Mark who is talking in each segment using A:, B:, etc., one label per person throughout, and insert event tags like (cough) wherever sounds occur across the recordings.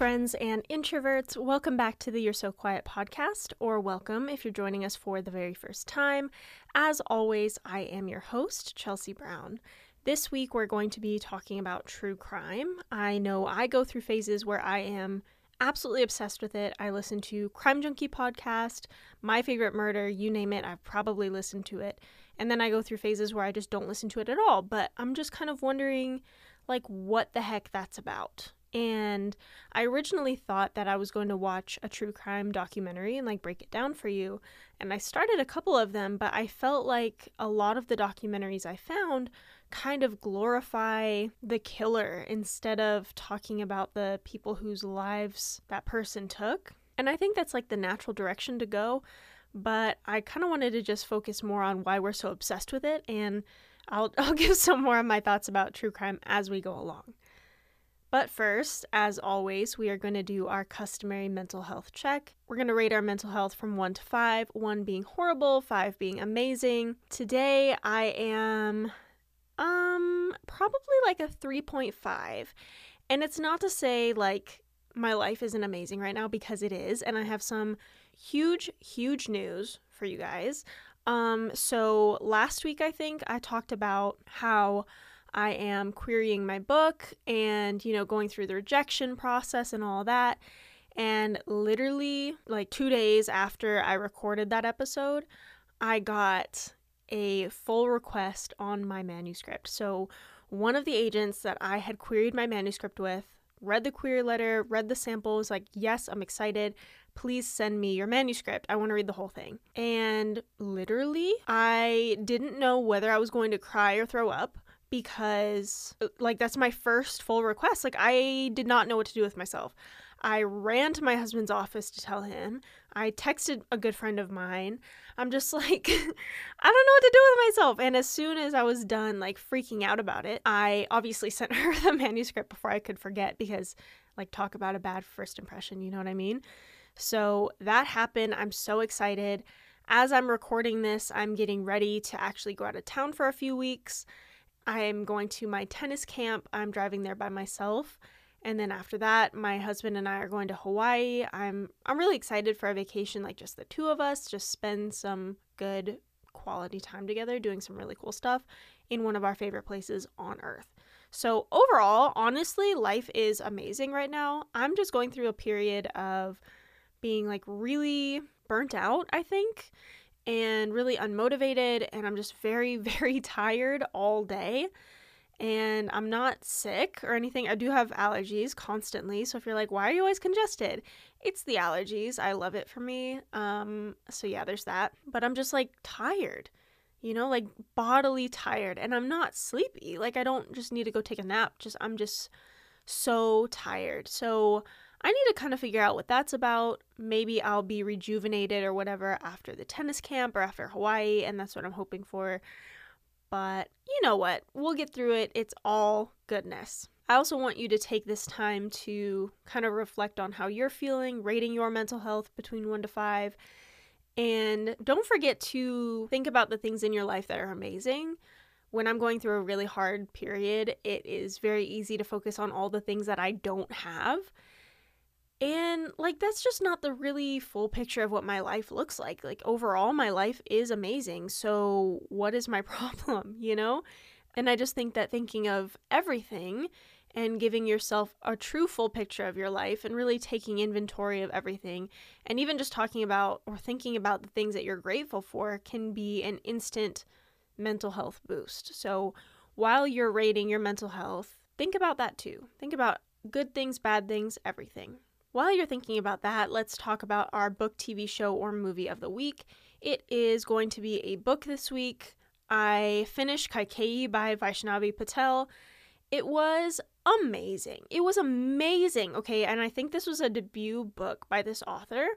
A: friends and introverts. Welcome back to the You're So Quiet podcast, or welcome if you're joining us for the very first time. As always, I am your host, Chelsea Brown. This week, we're going to be talking about true crime. I know I go through phases where I am absolutely obsessed with it. I listen to Crime Junkie podcast, My Favorite Murder, you name it, I've probably listened to it. And then I go through phases where I just don't listen to it at all, but I'm just kind of wondering like what the heck that's about. And I originally thought that I was going to watch a true crime documentary and like break it down for you. And I started a couple of them, but I felt like a lot of the documentaries I found kind of glorify the killer instead of talking about the people whose lives that person took. And I think that's like the natural direction to go. But I kind of wanted to just focus more on why we're so obsessed with it. And I'll, (laughs) I'll give some more of my thoughts about true crime as we go along. But first, as always, we are going to do our customary mental health check. We're going to rate our mental health from 1 to 5, 1 being horrible, 5 being amazing. Today I am um probably like a 3.5. And it's not to say like my life isn't amazing right now because it is and I have some huge huge news for you guys. Um so last week I think I talked about how I am querying my book and, you know, going through the rejection process and all that. And literally, like two days after I recorded that episode, I got a full request on my manuscript. So, one of the agents that I had queried my manuscript with read the query letter, read the samples, like, yes, I'm excited. Please send me your manuscript. I want to read the whole thing. And literally, I didn't know whether I was going to cry or throw up because uh, like that's my first full request. Like I did not know what to do with myself. I ran to my husband's office to tell him. I texted a good friend of mine. I'm just (laughs) like I don't know what to do with myself. And as soon as I was done like freaking out about it, I obviously (laughs) sent her the manuscript before I could forget because like talk about a bad first impression, you know what I mean? So that happened. I'm so excited. As I'm recording this, I'm getting ready to actually go out of town for a few weeks. I'm going to my tennis camp. I'm driving there by myself. And then after that, my husband and I are going to Hawaii. I'm I'm really excited for a vacation like just the two of us, just spend some good quality time together doing some really cool stuff in one of our favorite places on earth. So, overall, honestly, life is amazing right now. I'm just going through a period of being like really burnt out, I think and really unmotivated and I'm just very (laughs) very tired all day. And I'm not sick or anything. I do have allergies constantly. So if you're like, why are you always congested? It's the allergies. I love it for me. Um, so yeah, there's that. But I'm just like tired, you know, like bodily tired. And I'm not sleepy. Like I don't just need to go take a nap. Just I'm just so tired. So I need to kind of figure out what that's about. Maybe I'll be rejuvenated or whatever after the tennis camp or after Hawaii, and that's what I'm hoping for. But you know what? We'll get through it. It's all goodness. I also want you to take this time to kind of reflect on how you're feeling, rating your mental health between one to five. And don't forget to think about the things in your life that are amazing. When I'm going through a really hard period, it is very easy to focus on all the things that I don't have and like that's just not the really full picture of what my life looks like. Like overall my life is amazing. So what is my (laughs) problem, you know? And I just think that thinking of everything and giving yourself a true full picture of your life and really taking inventory of everything and even just talking about or thinking about the things that you're grateful for can be an instant mental health boost. So while you're rating your mental health, think about that too. Think about good things, bad things, everything. While you're thinking about that, let's talk about our book, TV show, or movie of the week. It is going to be a book this week. I finished Kaikeyi by Vaishnavi Patel. It was amazing. It was amazing. Okay, and I think this was a debut book by this author,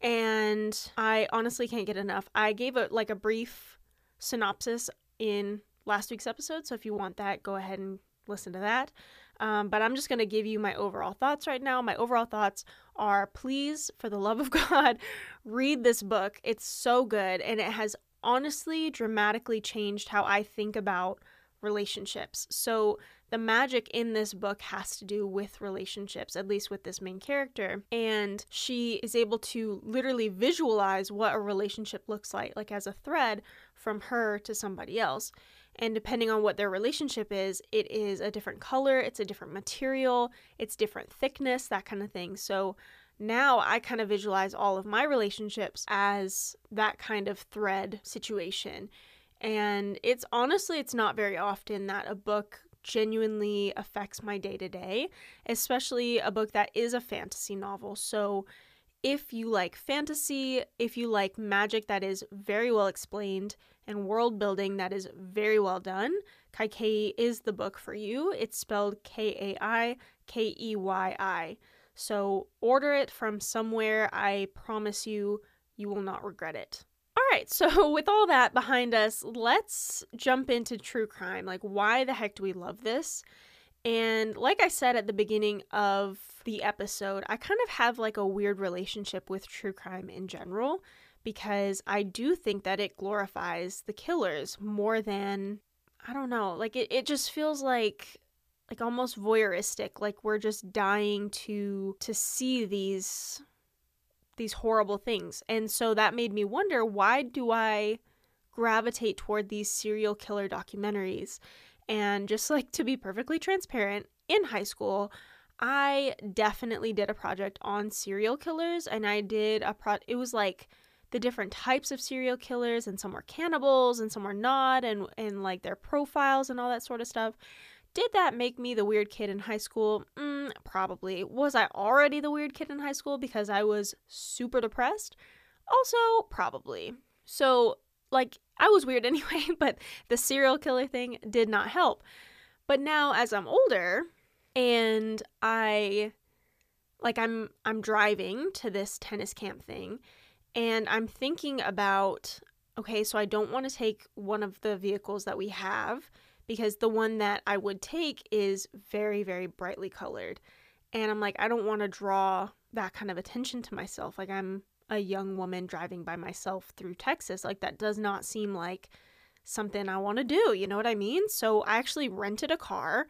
A: and I honestly can't get enough. I gave it like a brief synopsis in last week's episode, so if you want that, go ahead and listen to that. Um, but I'm just going to give you my overall thoughts right now. My overall thoughts are please, for the love of (laughs) God, read this book. It's so good and it has honestly dramatically changed how I think about relationships. So, the magic in this book has to do with relationships, at least with this main character. And she is able to literally visualize what a relationship looks like, like as a thread from her to somebody else. And depending on what their relationship is, it is a different color, it's a different material, it's different thickness, that kind of thing. So now I kind of visualize all of my relationships as that kind of thread situation. And it's honestly, it's not very often that a book genuinely affects my day to day, especially a book that is a fantasy novel. So, if you like fantasy, if you like magic that is very well explained and world building that is very well done, Kaikeyi is the book for you. It's spelled K A I K E Y I. So order it from somewhere. I promise you, you will not regret it. Right, so (laughs) with all that behind us, let's jump into true crime. Like, why the heck do we love this? And like I said at the beginning of the episode, I kind of have like a weird relationship with true crime in general because I do think that it glorifies the killers more than I don't know, like it, it just feels like like almost voyeuristic, like we're just dying to to see these these horrible things. And so that made me wonder why do I gravitate toward these serial killer documentaries? And just (laughs) like to be perfectly transparent, in high school, I definitely did a project on serial killers and I did a pro it was like the different types of serial killers and some were cannibals and some were not and and like their profiles and all that sort of stuff. Did that make me the weird kid in high school? Mm, probably. Was I already the weird kid in high school because I was super depressed? Also, probably. So, like, I was weird (laughs) anyway, but the serial killer thing did not help. But now as I'm older and I like I'm I'm driving to this tennis camp thing and I'm thinking about okay, so I don't want to take one of the vehicles that we have because the one that I would take is very very brightly colored. And I'm like I don't want to draw that kind of attention to myself. Like I'm a young woman driving by myself through Texas. Like that does not seem like something I want to do. You know what I mean? So I actually rented a car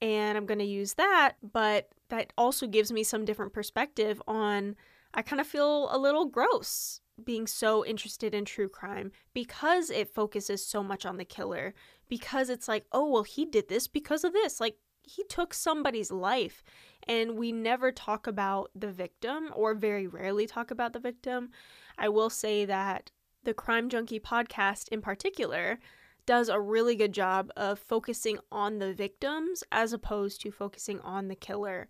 A: and I'm going to use that, but that also gives me some different perspective on I kind of feel a little gross being so interested in true crime because it focuses so much on the killer because it's like, "Oh, well he did this because of this." Like he took somebody's life and we never talk about the victim or very rarely talk about the victim. I will say that the Crime Junkie podcast in particular does a really good job of focusing on the victims as opposed to focusing on the killer.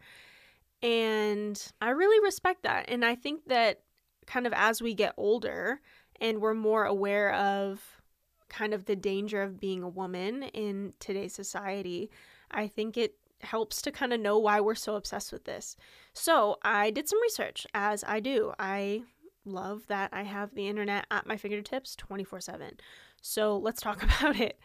A: And I really respect that. And I think that kind of as we get older and we're more aware of kind of the danger of being a woman in today's society, I think it helps to kind of know why we're so obsessed with this. So I did some research, as I do. I love that I have the internet at my fingertips 24 7. So let's talk (laughs) about it.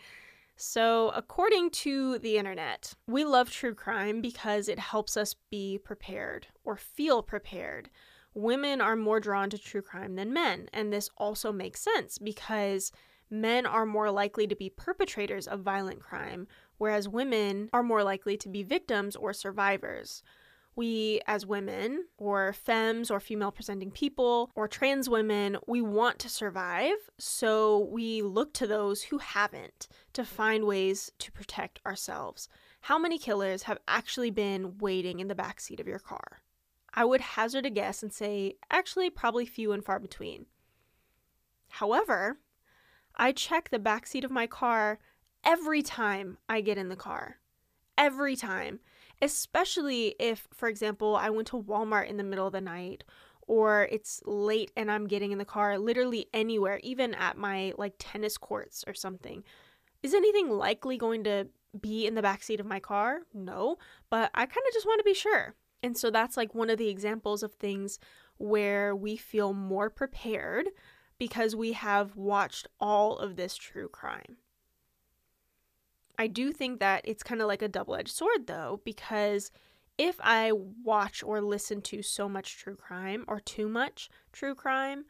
A: So, according to the internet, we love true crime because it helps us be prepared or feel prepared. Women are more drawn to true crime than men, and this also makes sense because men are more likely to be perpetrators of violent crime, whereas women are more likely to be victims or survivors. We, as women, or femmes, or female presenting people, or trans women, we want to survive, so we look to those who haven't to find ways to protect ourselves. How many killers have actually been waiting in the backseat of your car? I would hazard a guess and say actually probably few and far between. However, I check the backseat of my car every time I get in the car. Every time. Especially if, for example, I went to Walmart in the middle of the night or it's late and I'm getting in the car literally anywhere, even at my like tennis courts or something. Is anything likely going to be in the backseat of my car? No, but I kind of just want to be sure. And so that's like one of the examples of things where we feel more prepared because we have watched all of this true crime. I do think that it's kind of like a double edged sword, though, because if I watch or listen to so much true crime or too much true crime,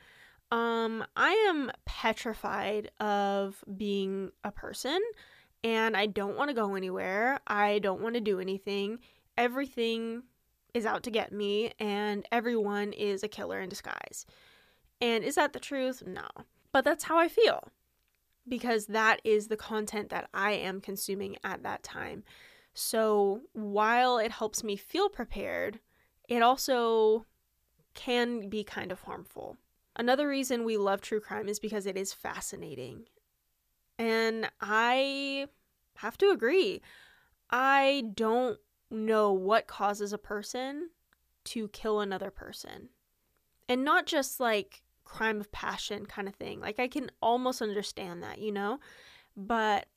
A: um, I am petrified of being a person and I don't want to go anywhere. I don't want to do anything. Everything is out to get me, and everyone is a killer in disguise. And is that the truth? No. But that's how I feel because that is the content that I am consuming at that time. So while it helps me feel prepared, it also can be kind of harmful. Another reason we love true crime is because it is fascinating. And I have to agree. I don't know what causes a person to kill another person. And not just like crime of passion kind of thing. Like I can almost understand that, you know? But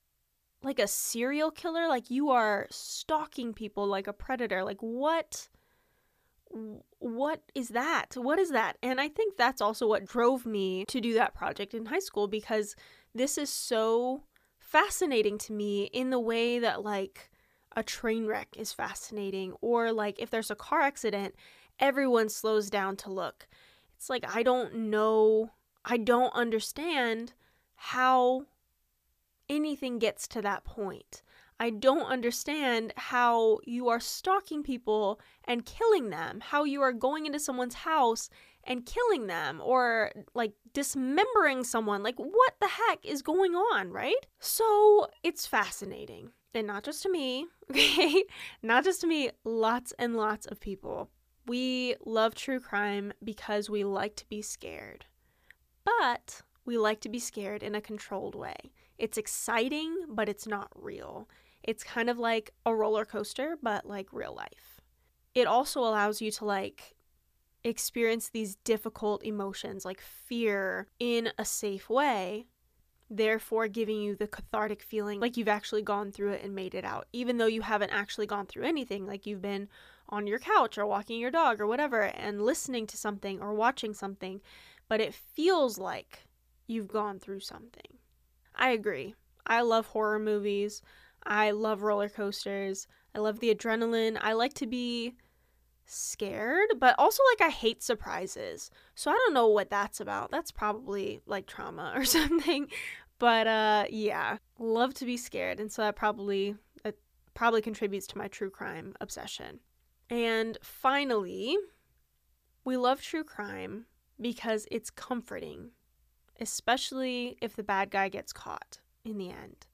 A: like a serial killer, like you are stalking people like a predator. Like what what is that? What is that? And I think that's also what drove me to do that project in high school because this is so fascinating to me in the way that like a train wreck is fascinating or like if there's a car accident, everyone slows down to look. It's like I don't know, I don't understand how anything gets to that point. I don't understand how you are stalking people and killing them, how you are going into someone's house and killing them or like dismembering someone. Like, what the heck is going on, right? So it's fascinating. And not just to me, (laughs) okay? Not just to me, lots and lots of people. We love true crime because we like to be scared. But we like to be scared in a controlled way. It's exciting, but it's not real. It's kind of like a roller coaster, but like real life. It also allows you to like experience these difficult emotions like fear in a safe way, therefore giving you the cathartic feeling like you've actually gone through it and made it out, even though you haven't actually gone through anything, like you've been on your couch or walking your dog or whatever and listening to something or watching something, but it feels like you've gone through something. I agree. I love horror movies. I love roller coasters. I love the adrenaline. I like to be scared, but also like I hate surprises. So I don't know what that's about. That's probably like trauma or (laughs) something. But uh yeah, love to be scared and so that probably it probably contributes to my true crime obsession. And finally, we love true crime because it's comforting, especially if the bad guy gets caught in the end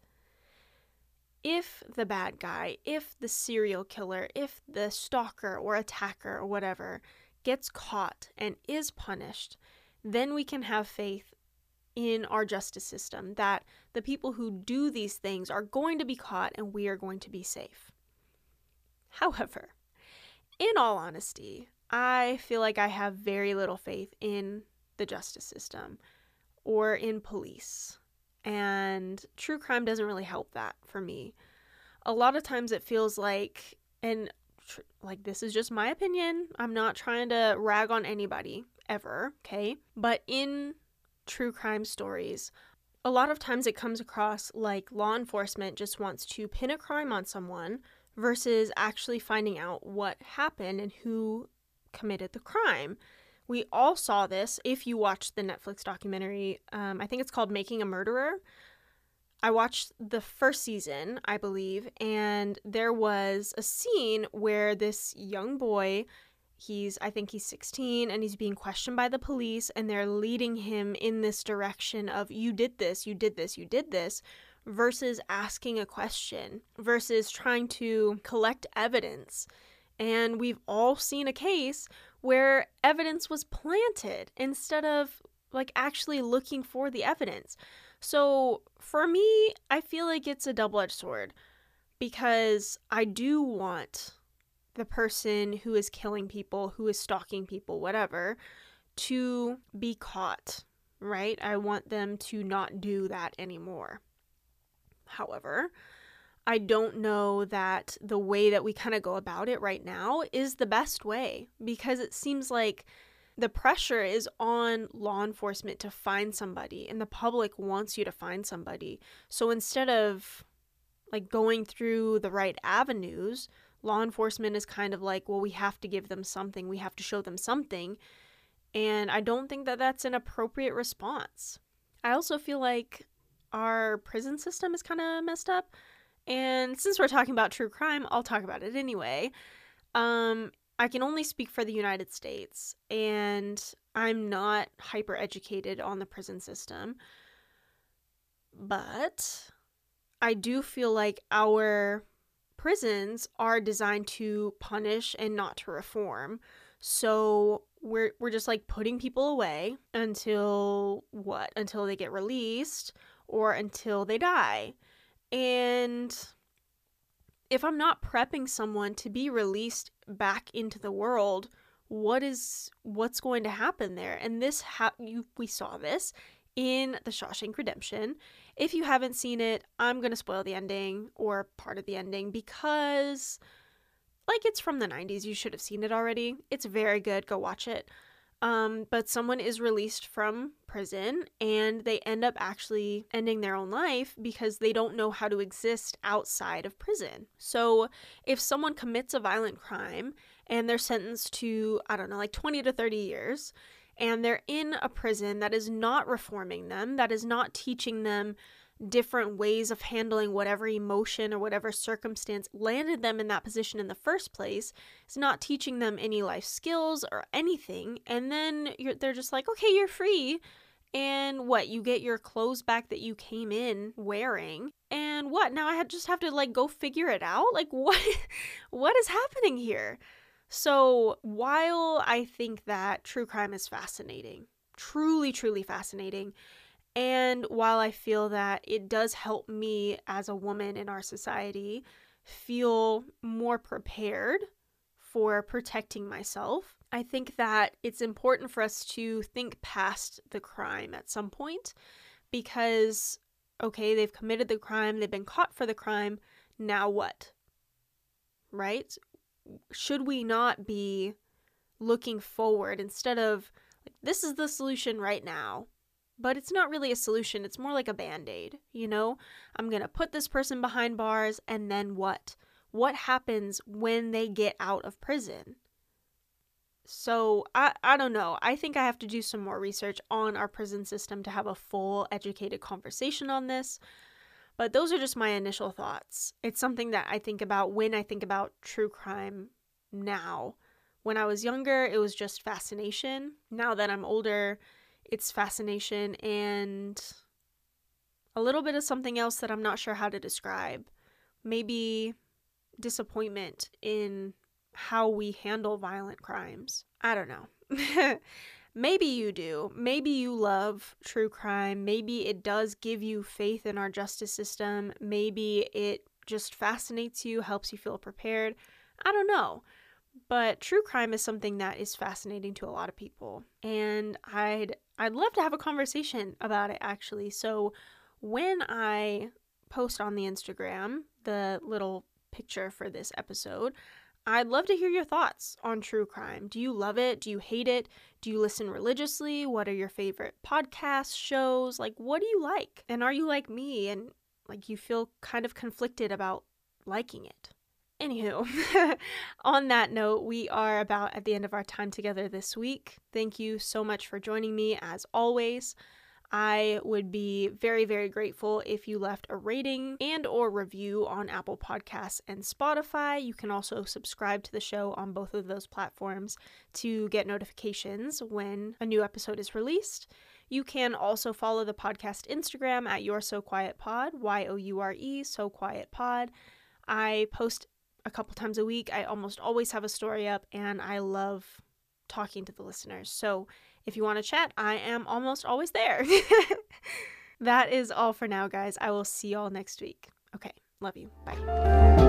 A: if the bad guy, if the serial killer, if the stalker or attacker or whatever gets caught and is punished, then we can have faith in our justice system that the people who do these things are going to be caught and we are going to be safe. However, in all honesty, I feel like I have very little faith in the justice system or in police and true crime doesn't really help that for me. A lot of times it feels like, and tr- like this is just my opinion, I'm not trying to rag on anybody ever, okay? But in true crime stories, a lot of times it comes across like law enforcement just wants to pin a crime on someone versus actually finding out what happened and who committed the crime. We all saw this if you watched the Netflix documentary. Um, I think it's called Making a Murderer. I watched the first season, I believe, and there was a scene where this young boy, he's, I think he's 16, and he's being questioned by the police, and they're leading him in this direction of, you did this, you did this, you did this, versus asking a question, versus trying to collect evidence. And we've all seen a case where evidence was planted instead of like actually looking for the evidence. So for me, I feel like it's a double edged sword because I do want the person who is killing people, who is stalking people, whatever, to be caught, right? I want them to not do that anymore. However, I don't know that the way that we kind of go about it right now is the best way because it seems like the pressure is on law enforcement to find somebody and the public wants you to find somebody. So instead of like going through the right avenues, law enforcement is kind of like, well, we have to give them something, we have to show them something. And I don't think that that's an appropriate response. I also feel like our prison system is kind of messed up. And since we're talking about true crime, I'll talk about it anyway. Um, I can only speak for the United States, and I'm not hyper educated on the prison system. But I do feel like our prisons are designed to punish and not to reform. So we're we're just like putting people away until what? Until they get released or until they die. And if I'm not prepping someone to be released back into the world, what is what's going to happen there? And this ha- you we saw this in the Shawshank Redemption. If you haven't seen it, I'm going to spoil the ending or part of the ending because like it's from the 90s. You should have seen it already. It's very good. Go watch it. Um, but someone is released from prison and they end up actually ending their own life because they don't know how to exist outside of prison. So, if someone commits a violent crime and they're sentenced to, I don't know, like 20 to 30 years, and they're in a prison that is not reforming them, that is not teaching them different ways of handling whatever emotion or whatever circumstance landed them in that position in the first place. It's not teaching them any life skills or anything. And then they're just like, okay, you're free. And what? You get your clothes back that you came in wearing. And what? Now I just have to like go figure it out? Like (laughs) what what is happening here? So, while I think that true crime is fascinating, truly truly fascinating, and while I feel that it does help me as a woman in our society feel more prepared for protecting myself, I think that it's important for us to think past the crime at some point because, okay, they've committed the crime, they've been caught for the crime, now what? Right? Should we not be looking forward instead of, like, this is the solution right now? But it's not really a solution. It's more like a band aid, you know? I'm going to put this person behind bars, and then what? What happens when they get out of prison? So, I, I don't know. I think I have to do some more research on our prison system to have a full, educated conversation on this. But those are just my initial thoughts. It's something that I think about when I think about true crime now. When I was younger, it was just fascination. Now that I'm older, its fascination and a little bit of something else that I'm not sure how to describe. Maybe disappointment in how we handle violent crimes. I don't know. (laughs) Maybe you do. Maybe you love true crime. Maybe it does give you faith in our justice system. Maybe it just fascinates you, helps you feel prepared. I don't know. But true crime is something that is fascinating to a lot of people. And I'd I'd love to have a conversation about it actually. So when I post on the Instagram the little picture for this episode, I'd love to hear your thoughts on true crime. Do you love it? Do you hate it? Do you listen religiously? What are your favorite podcasts, shows? Like, what do you like? And are you like me and like you feel kind of conflicted about liking it? Anywho, (laughs) on that note, we are about at the end of our time together this week. Thank you so much for joining me as always. I would be very very grateful if you left a rating and or review on Apple Podcasts and Spotify. You can also subscribe to the show on both of those platforms to get notifications when a new episode is released. You can also follow the podcast Instagram at You're So Quiet Pod, Y O U R E So Quiet Pod. I post a couple times a week. I almost always have a story up, and I love talking to the listeners. So if you want to chat, I am almost always there. (laughs) that is all for now, guys. I will see y'all next week. Okay, love you. Bye.